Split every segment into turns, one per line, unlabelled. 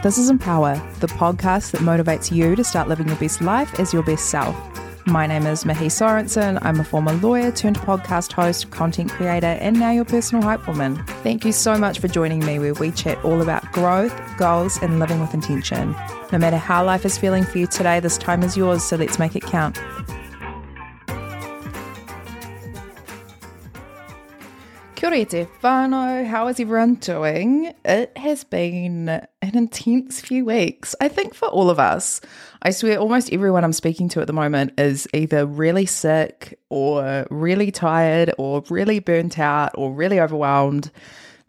This is Empower, the podcast that motivates you to start living your best life as your best self. My name is Mihi Sorensen. I'm a former lawyer turned podcast host, content creator, and now your personal hype woman. Thank you so much for joining me where we chat all about growth, goals, and living with intention. No matter how life is feeling for you today, this time is yours, so let's make it count. Kia ora how is everyone doing? It has been an intense few weeks, I think for all of us. I swear almost everyone I'm speaking to at the moment is either really sick or really tired or really burnt out or really overwhelmed.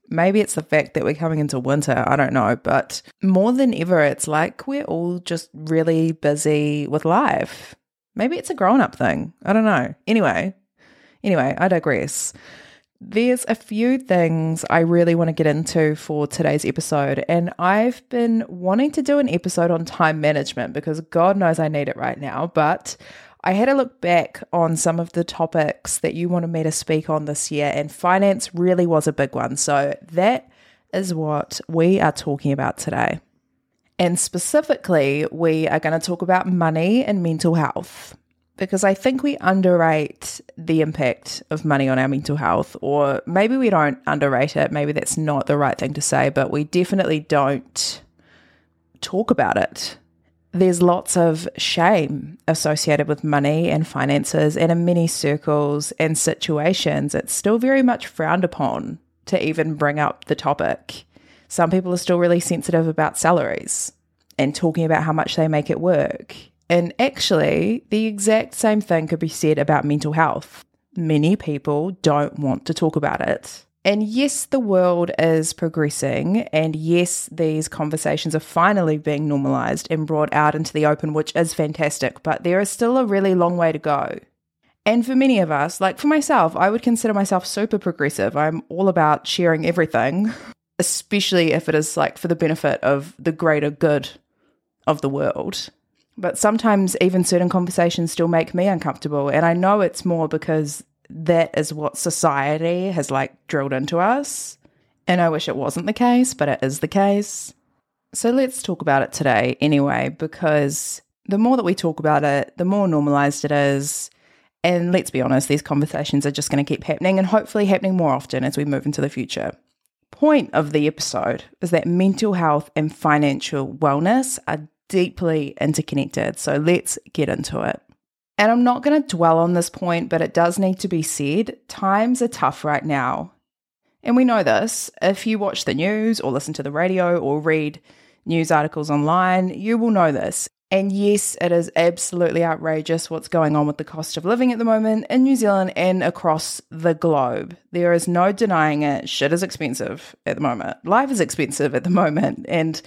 Maybe it's the fact that we're coming into winter, I don't know, but more than ever, it's like we're all just really busy with life. Maybe it's a grown up thing, I don't know. Anyway, anyway, I digress. There's a few things I really want to get into for today's episode, and I've been wanting to do an episode on time management because God knows I need it right now. But I had a look back on some of the topics that you wanted me to speak on this year, and finance really was a big one. So that is what we are talking about today. And specifically, we are going to talk about money and mental health because I think we underrate the impact of money on our mental health, or maybe we don't underrate it. Maybe that's not the right thing to say, but we definitely don't talk about it. There's lots of shame associated with money and finances, and in many circles and situations, it's still very much frowned upon to even bring up the topic. Some people are still really sensitive about salaries and talking about how much they make at work and actually, the exact same thing could be said about mental health. Many people don't want to talk about it. And yes, the world is progressing, and yes, these conversations are finally being normalized and brought out into the open, which is fantastic, but there is still a really long way to go. And for many of us, like for myself, I would consider myself super progressive. I'm all about sharing everything, especially if it is like for the benefit of the greater good of the world. But sometimes even certain conversations still make me uncomfortable. And I know it's more because that is what society has like drilled into us. And I wish it wasn't the case, but it is the case. So let's talk about it today anyway, because the more that we talk about it, the more normalized it is. And let's be honest, these conversations are just going to keep happening and hopefully happening more often as we move into the future. Point of the episode is that mental health and financial wellness are deeply interconnected. So let's get into it. And I'm not going to dwell on this point, but it does need to be said. Times are tough right now. And we know this. If you watch the news or listen to the radio or read news articles online, you will know this. And yes, it is absolutely outrageous what's going on with the cost of living at the moment in New Zealand and across the globe. There is no denying it. Shit is expensive at the moment. Life is expensive at the moment. And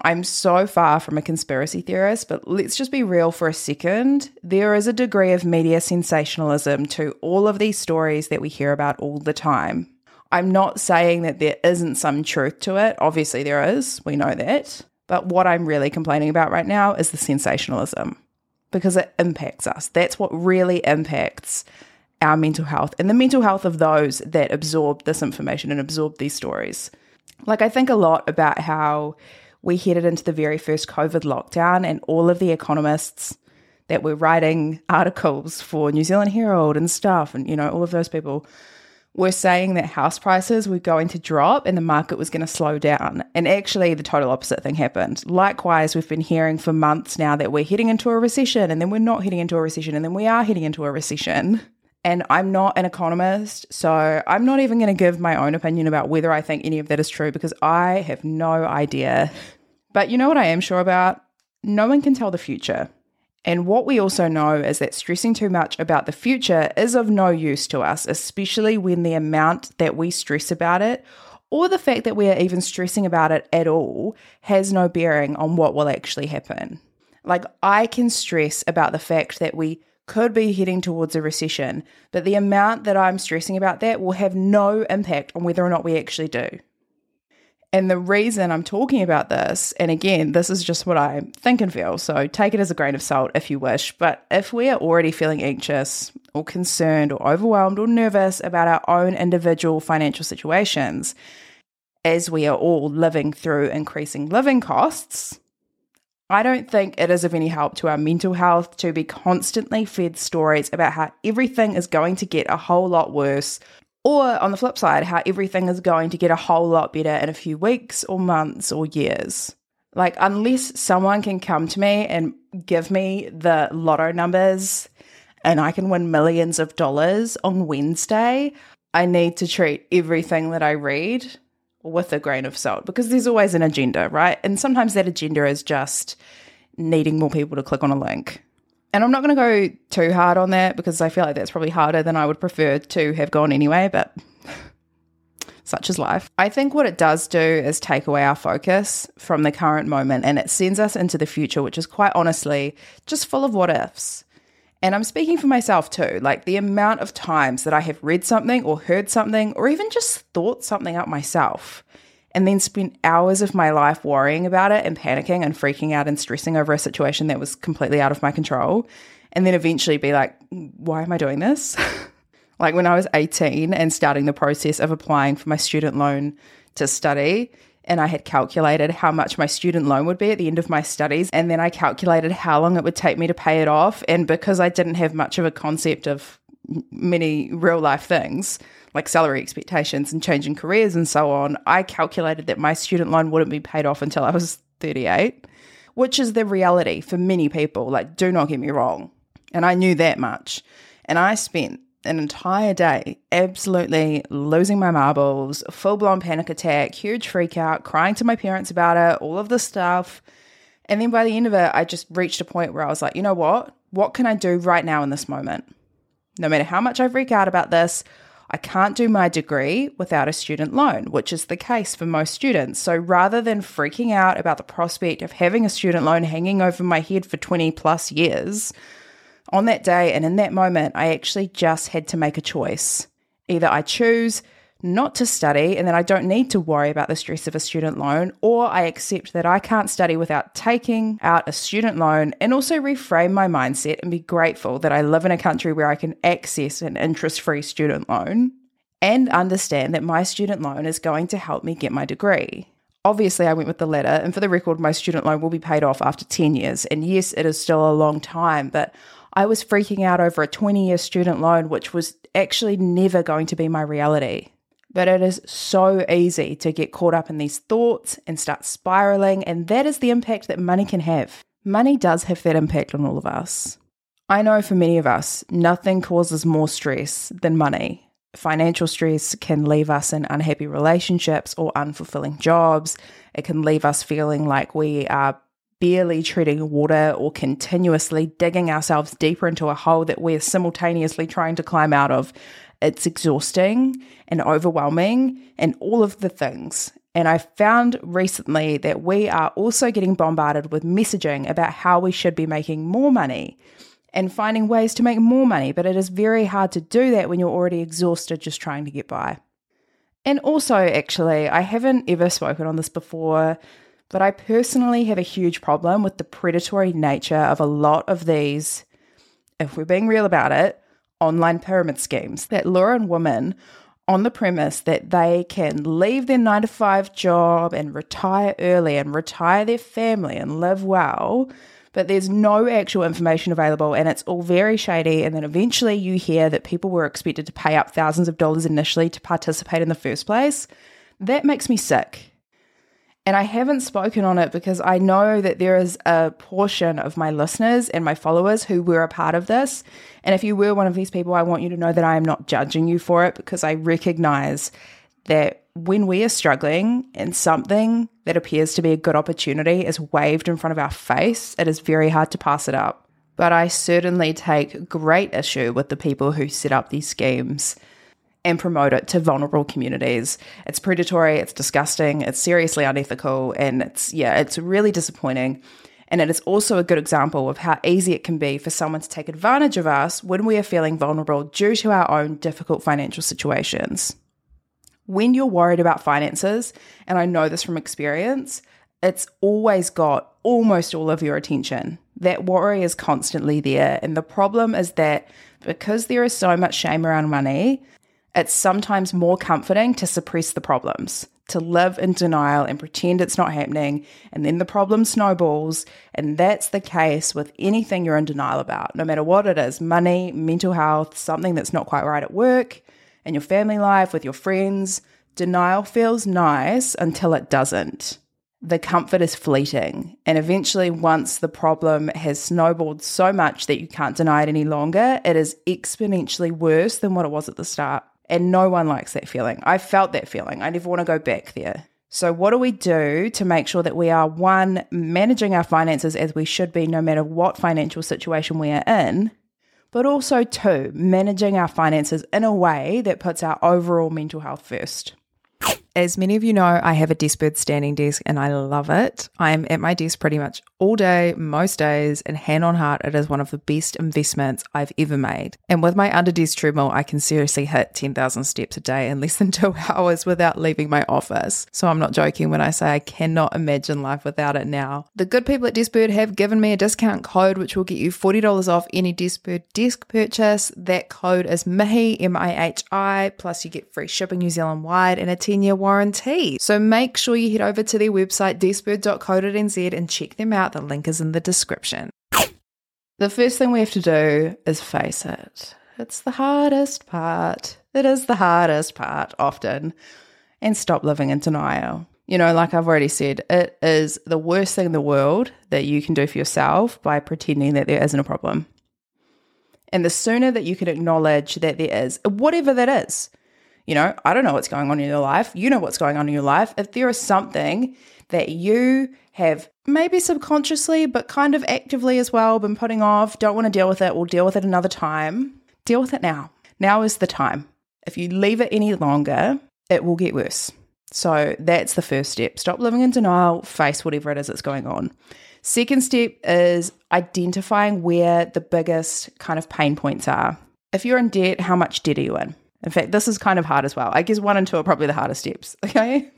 I'm so far from a conspiracy theorist, but let's just be real for a second. There is a degree of media sensationalism to all of these stories that we hear about all the time. I'm not saying that there isn't some truth to it. Obviously, there is. We know that. But what I'm really complaining about right now is the sensationalism because it impacts us. That's what really impacts our mental health and the mental health of those that absorb this information and absorb these stories. Like, I think a lot about how we headed into the very first COVID lockdown, and all of the economists that were writing articles for New Zealand Herald and stuff, and you know, all of those people were saying that house prices were going to drop and the market was going to slow down. And actually, the total opposite thing happened. Likewise, we've been hearing for months now that we're heading into a recession, and then we're not heading into a recession, and then we are heading into a recession. And I'm not an economist, so I'm not even going to give my own opinion about whether I think any of that is true because I have no idea. But you know what I am sure about? No one can tell the future. And what we also know is that stressing too much about the future is of no use to us, especially when the amount that we stress about it or the fact that we are even stressing about it at all has no bearing on what will actually happen. Like, I can stress about the fact that we could be heading towards a recession, but the amount that I'm stressing about that will have no impact on whether or not we actually do. And the reason I'm talking about this, and again, this is just what I think and feel, so take it as a grain of salt if you wish. But if we are already feeling anxious or concerned or overwhelmed or nervous about our own individual financial situations, as we are all living through increasing living costs, I don't think it is of any help to our mental health to be constantly fed stories about how everything is going to get a whole lot worse or on the flip side, how everything is going to get a whole lot better in a few weeks or months or years. Like, unless someone can come to me and give me the lotto numbers and I can win millions of dollars on Wednesday, I need to treat everything that I read with a grain of salt because there's always an agenda, right? And sometimes that agenda is just needing more people to click on a link. And I'm not going to go too hard on that because I feel like that's probably harder than I would prefer to have gone anyway, but such is life. I think what it does do is take away our focus from the current moment and it sends us into the future, which is quite honestly just full of what ifs. And I'm speaking for myself too, like the amount of times that I have read something or heard something or even just thought something up myself and then spent hours of my life worrying about it and panicking and freaking out and stressing over a situation that was completely out of my control. And then eventually be like, why am I doing this? like when I was 18 and starting the process of applying for my student loan to study, and I had calculated how much my student loan would be at the end of my studies. And then I calculated how long it would take me to pay it off. And because I didn't have much of a concept of many real life things, like salary expectations and changing careers and so on, I calculated that my student loan wouldn't be paid off until I was 38, which is the reality for many people. Like, do not get me wrong. And I knew that much. And I spent an entire day absolutely losing my marbles, full blown panic attack, huge freak out, crying to my parents about it, all of this stuff. And then by the end of it, I just reached a point where I was like, you know what? What can I do right now in this moment? No matter how much I freak out about this, I can't do my degree without a student loan, which is the case for most students. So rather than freaking out about the prospect of having a student loan hanging over my head for 20 plus years, on that day and in that moment, I actually just had to make a choice. Either I choose not to study and then I don't need to worry about the stress of a student loan, or I accept that I can't study without taking out a student loan and also reframe my mindset and be grateful that I live in a country where I can access an interest free student loan and understand that my student loan is going to help me get my degree. Obviously, I went with the latter, and for the record, my student loan will be paid off after 10 years. And yes, it is still a long time, but I was freaking out over a 20 year student loan, which was actually never going to be my reality. But it is so easy to get caught up in these thoughts and start spiraling, and that is the impact that money can have. Money does have that impact on all of us. I know for many of us, nothing causes more stress than money. Financial stress can leave us in unhappy relationships or unfulfilling jobs. It can leave us feeling like we are barely treading water or continuously digging ourselves deeper into a hole that we're simultaneously trying to climb out of. It's exhausting and overwhelming and all of the things. And I found recently that we are also getting bombarded with messaging about how we should be making more money and finding ways to make more money. But it is very hard to do that when you're already exhausted just trying to get by. And also, actually, I haven't ever spoken on this before, but I personally have a huge problem with the predatory nature of a lot of these, if we're being real about it, online pyramid schemes that lure in women on the premise that they can leave their nine to five job and retire early and retire their family and live well, but there's no actual information available and it's all very shady. And then eventually you hear that people were expected to pay up thousands of dollars initially to participate in the first place. That makes me sick. And I haven't spoken on it because I know that there is a portion of my listeners and my followers who were a part of this. And if you were one of these people, I want you to know that I am not judging you for it because I recognize that when we are struggling and something that appears to be a good opportunity is waved in front of our face, it is very hard to pass it up. But I certainly take great issue with the people who set up these schemes and promote it to vulnerable communities. It's predatory, it's disgusting, it's seriously unethical, and it's, yeah, it's really disappointing. And it is also a good example of how easy it can be for someone to take advantage of us when we are feeling vulnerable due to our own difficult financial situations. When you're worried about finances, and I know this from experience, it's always got almost all of your attention. That worry is constantly there. And the problem is that because there is so much shame around money, it's sometimes more comforting to suppress the problems, to live in denial and pretend it's not happening, and then the problem snowballs. And that's the case with anything you're in denial about, no matter what it is money, mental health, something that's not quite right at work, in your family life, with your friends. Denial feels nice until it doesn't. The comfort is fleeting, and eventually, once the problem has snowballed so much that you can't deny it any longer, it is exponentially worse than what it was at the start. And no one likes that feeling. I felt that feeling. I never want to go back there. So, what do we do to make sure that we are one, managing our finances as we should be, no matter what financial situation we are in, but also two, managing our finances in a way that puts our overall mental health first? As many of you know, I have a Deskbird standing desk and I love it. I'm at my desk pretty much all day, most days, and hand on heart, it is one of the best investments I've ever made. And with my under desk treadmill, I can seriously hit 10,000 steps a day in less than two hours without leaving my office. So I'm not joking when I say I cannot imagine life without it now. The good people at Deskbird have given me a discount code which will get you $40 off any Deskbird desk purchase. That code is MIHI, M I H I, plus you get free shipping New Zealand wide and a 10 year warranty. So make sure you head over to their website, deskbird.co.nz, and check them out. The link is in the description. The first thing we have to do is face it. It's the hardest part. It is the hardest part often. And stop living in denial. You know, like I've already said, it is the worst thing in the world that you can do for yourself by pretending that there isn't a problem. And the sooner that you can acknowledge that there is, whatever that is, you know, I don't know what's going on in your life. You know what's going on in your life. If there is something that you have maybe subconsciously, but kind of actively as well, been putting off, don't want to deal with it, we'll deal with it another time, deal with it now. Now is the time. If you leave it any longer, it will get worse. So that's the first step. Stop living in denial, face whatever it is that's going on. Second step is identifying where the biggest kind of pain points are. If you're in debt, how much debt are you in? In fact, this is kind of hard as well. I guess one and two are probably the hardest steps, okay?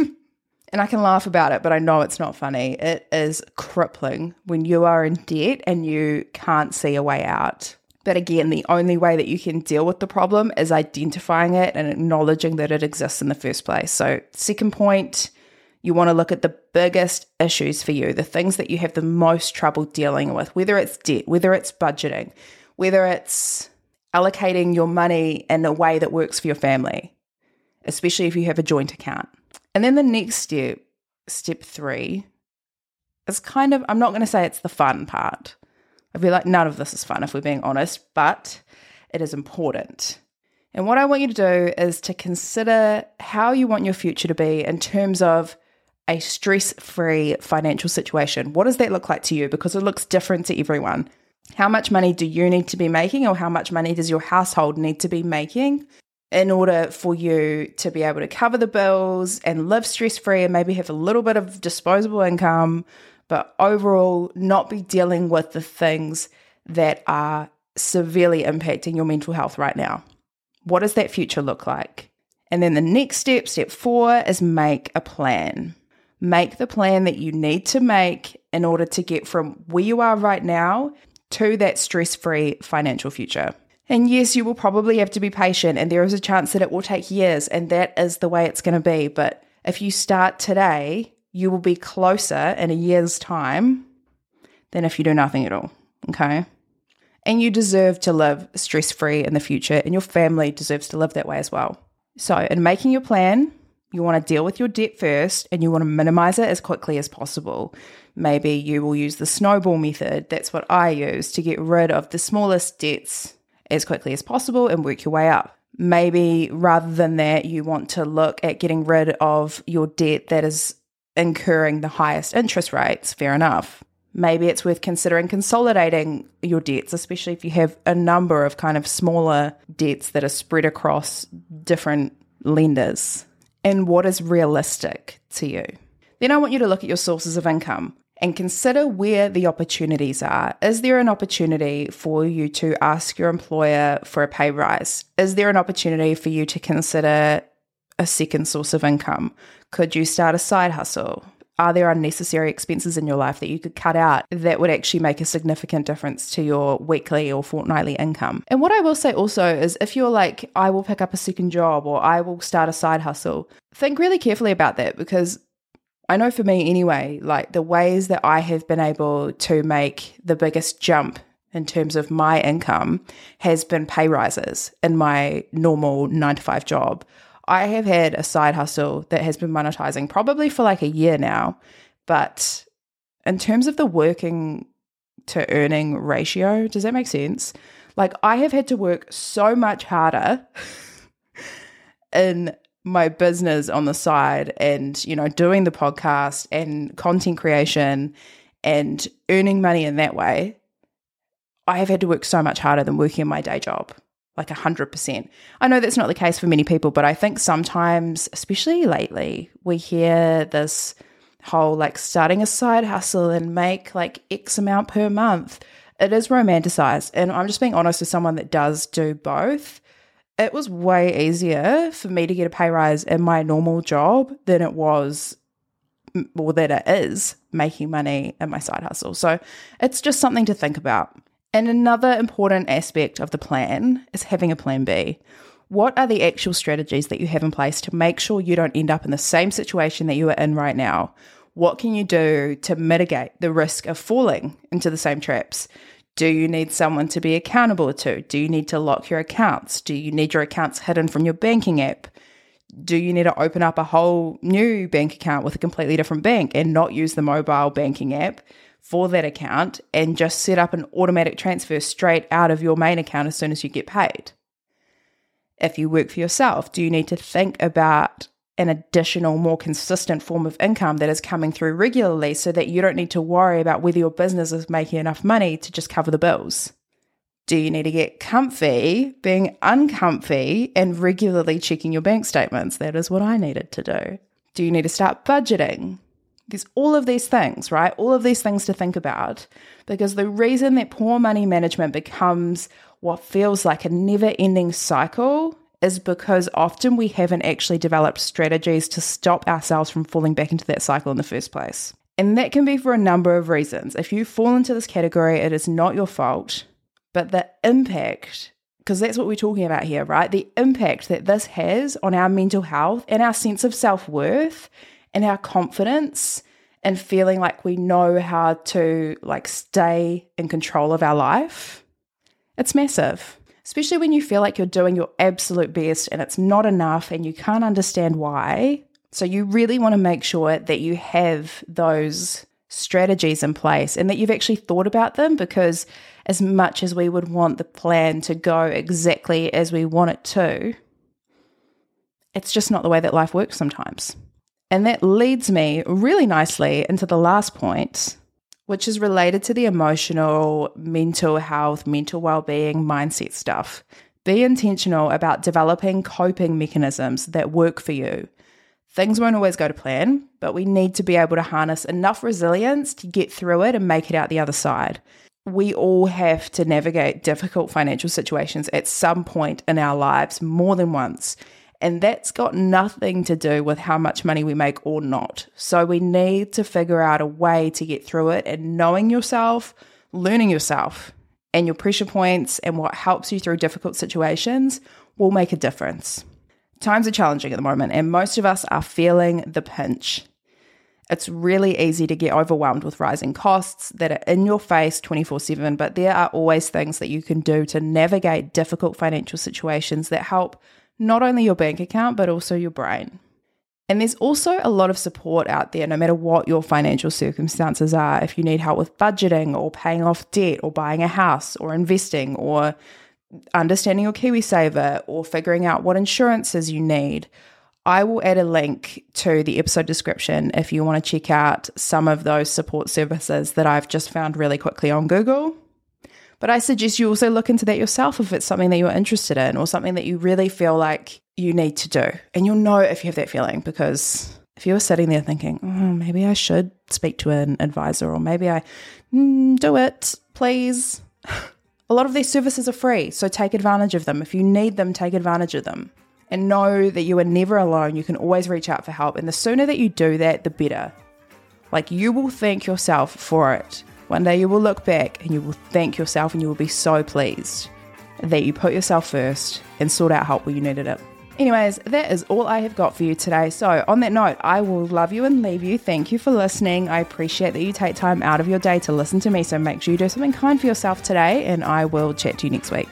and I can laugh about it, but I know it's not funny. It is crippling when you are in debt and you can't see a way out. But again, the only way that you can deal with the problem is identifying it and acknowledging that it exists in the first place. So, second point, you want to look at the biggest issues for you, the things that you have the most trouble dealing with, whether it's debt, whether it's budgeting, whether it's allocating your money in a way that works for your family, especially if you have a joint account. And then the next step, step three, is kind of, I'm not going to say it's the fun part. I feel like none of this is fun if we're being honest, but it is important. And what I want you to do is to consider how you want your future to be in terms of a stress free financial situation. What does that look like to you? Because it looks different to everyone. How much money do you need to be making, or how much money does your household need to be making in order for you to be able to cover the bills and live stress free and maybe have a little bit of disposable income, but overall not be dealing with the things that are severely impacting your mental health right now? What does that future look like? And then the next step, step four, is make a plan. Make the plan that you need to make in order to get from where you are right now to that stress free financial future. And yes, you will probably have to be patient, and there is a chance that it will take years, and that is the way it's going to be. But if you start today, you will be closer in a year's time than if you do nothing at all. Okay. And you deserve to live stress free in the future, and your family deserves to live that way as well. So, in making your plan, you want to deal with your debt first and you want to minimize it as quickly as possible. Maybe you will use the snowball method. That's what I use to get rid of the smallest debts as quickly as possible and work your way up. Maybe rather than that, you want to look at getting rid of your debt that is incurring the highest interest rates. Fair enough. Maybe it's worth considering consolidating your debts, especially if you have a number of kind of smaller debts that are spread across different lenders. And what is realistic to you? Then I want you to look at your sources of income and consider where the opportunities are. Is there an opportunity for you to ask your employer for a pay rise? Is there an opportunity for you to consider a second source of income? Could you start a side hustle? Are there unnecessary expenses in your life that you could cut out that would actually make a significant difference to your weekly or fortnightly income? And what I will say also is if you're like, I will pick up a second job or I will start a side hustle, think really carefully about that because I know for me anyway, like the ways that I have been able to make the biggest jump in terms of my income has been pay rises in my normal nine to five job. I have had a side hustle that has been monetizing probably for like a year now. But in terms of the working to earning ratio, does that make sense? Like, I have had to work so much harder in my business on the side and, you know, doing the podcast and content creation and earning money in that way. I have had to work so much harder than working in my day job like 100%. I know that's not the case for many people, but I think sometimes, especially lately, we hear this whole like starting a side hustle and make like X amount per month. It is romanticized. And I'm just being honest with someone that does do both. It was way easier for me to get a pay rise in my normal job than it was or that it is making money in my side hustle. So it's just something to think about. And another important aspect of the plan is having a plan B. What are the actual strategies that you have in place to make sure you don't end up in the same situation that you are in right now? What can you do to mitigate the risk of falling into the same traps? Do you need someone to be accountable to? Do you need to lock your accounts? Do you need your accounts hidden from your banking app? Do you need to open up a whole new bank account with a completely different bank and not use the mobile banking app? for that account and just set up an automatic transfer straight out of your main account as soon as you get paid. If you work for yourself, do you need to think about an additional, more consistent form of income that is coming through regularly so that you don't need to worry about whether your business is making enough money to just cover the bills? Do you need to get comfy being uncomfy and regularly checking your bank statements? That is what I needed to do. Do you need to start budgeting? There's all of these things, right? All of these things to think about because the reason that poor money management becomes what feels like a never ending cycle is because often we haven't actually developed strategies to stop ourselves from falling back into that cycle in the first place. And that can be for a number of reasons. If you fall into this category, it is not your fault, but the impact, because that's what we're talking about here, right? The impact that this has on our mental health and our sense of self worth and our confidence and feeling like we know how to like stay in control of our life it's massive especially when you feel like you're doing your absolute best and it's not enough and you can't understand why. So you really want to make sure that you have those strategies in place and that you've actually thought about them because as much as we would want the plan to go exactly as we want it to it's just not the way that life works sometimes. And that leads me really nicely into the last point, which is related to the emotional, mental health, mental well-being mindset stuff. Be intentional about developing coping mechanisms that work for you. Things won't always go to plan, but we need to be able to harness enough resilience to get through it and make it out the other side. We all have to navigate difficult financial situations at some point in our lives more than once. And that's got nothing to do with how much money we make or not. So we need to figure out a way to get through it and knowing yourself, learning yourself, and your pressure points and what helps you through difficult situations will make a difference. Times are challenging at the moment, and most of us are feeling the pinch. It's really easy to get overwhelmed with rising costs that are in your face 24 7, but there are always things that you can do to navigate difficult financial situations that help not only your bank account, but also your brain. And there's also a lot of support out there, no matter what your financial circumstances are. If you need help with budgeting or paying off debt or buying a house or investing or understanding your KiwiSaver or figuring out what insurances you need, I will add a link to the episode description if you want to check out some of those support services that I've just found really quickly on Google. But I suggest you also look into that yourself if it's something that you're interested in or something that you really feel like you need to do. And you'll know if you have that feeling because if you were sitting there thinking, oh, maybe I should speak to an advisor or maybe I mm, do it, please. A lot of these services are free, so take advantage of them. If you need them, take advantage of them. And know that you are never alone. You can always reach out for help. And the sooner that you do that, the better. Like you will thank yourself for it. One day you will look back and you will thank yourself and you will be so pleased that you put yourself first and sought out help where you needed it. Anyways, that is all I have got for you today. So, on that note, I will love you and leave you. Thank you for listening. I appreciate that you take time out of your day to listen to me. So, make sure you do something kind for yourself today, and I will chat to you next week.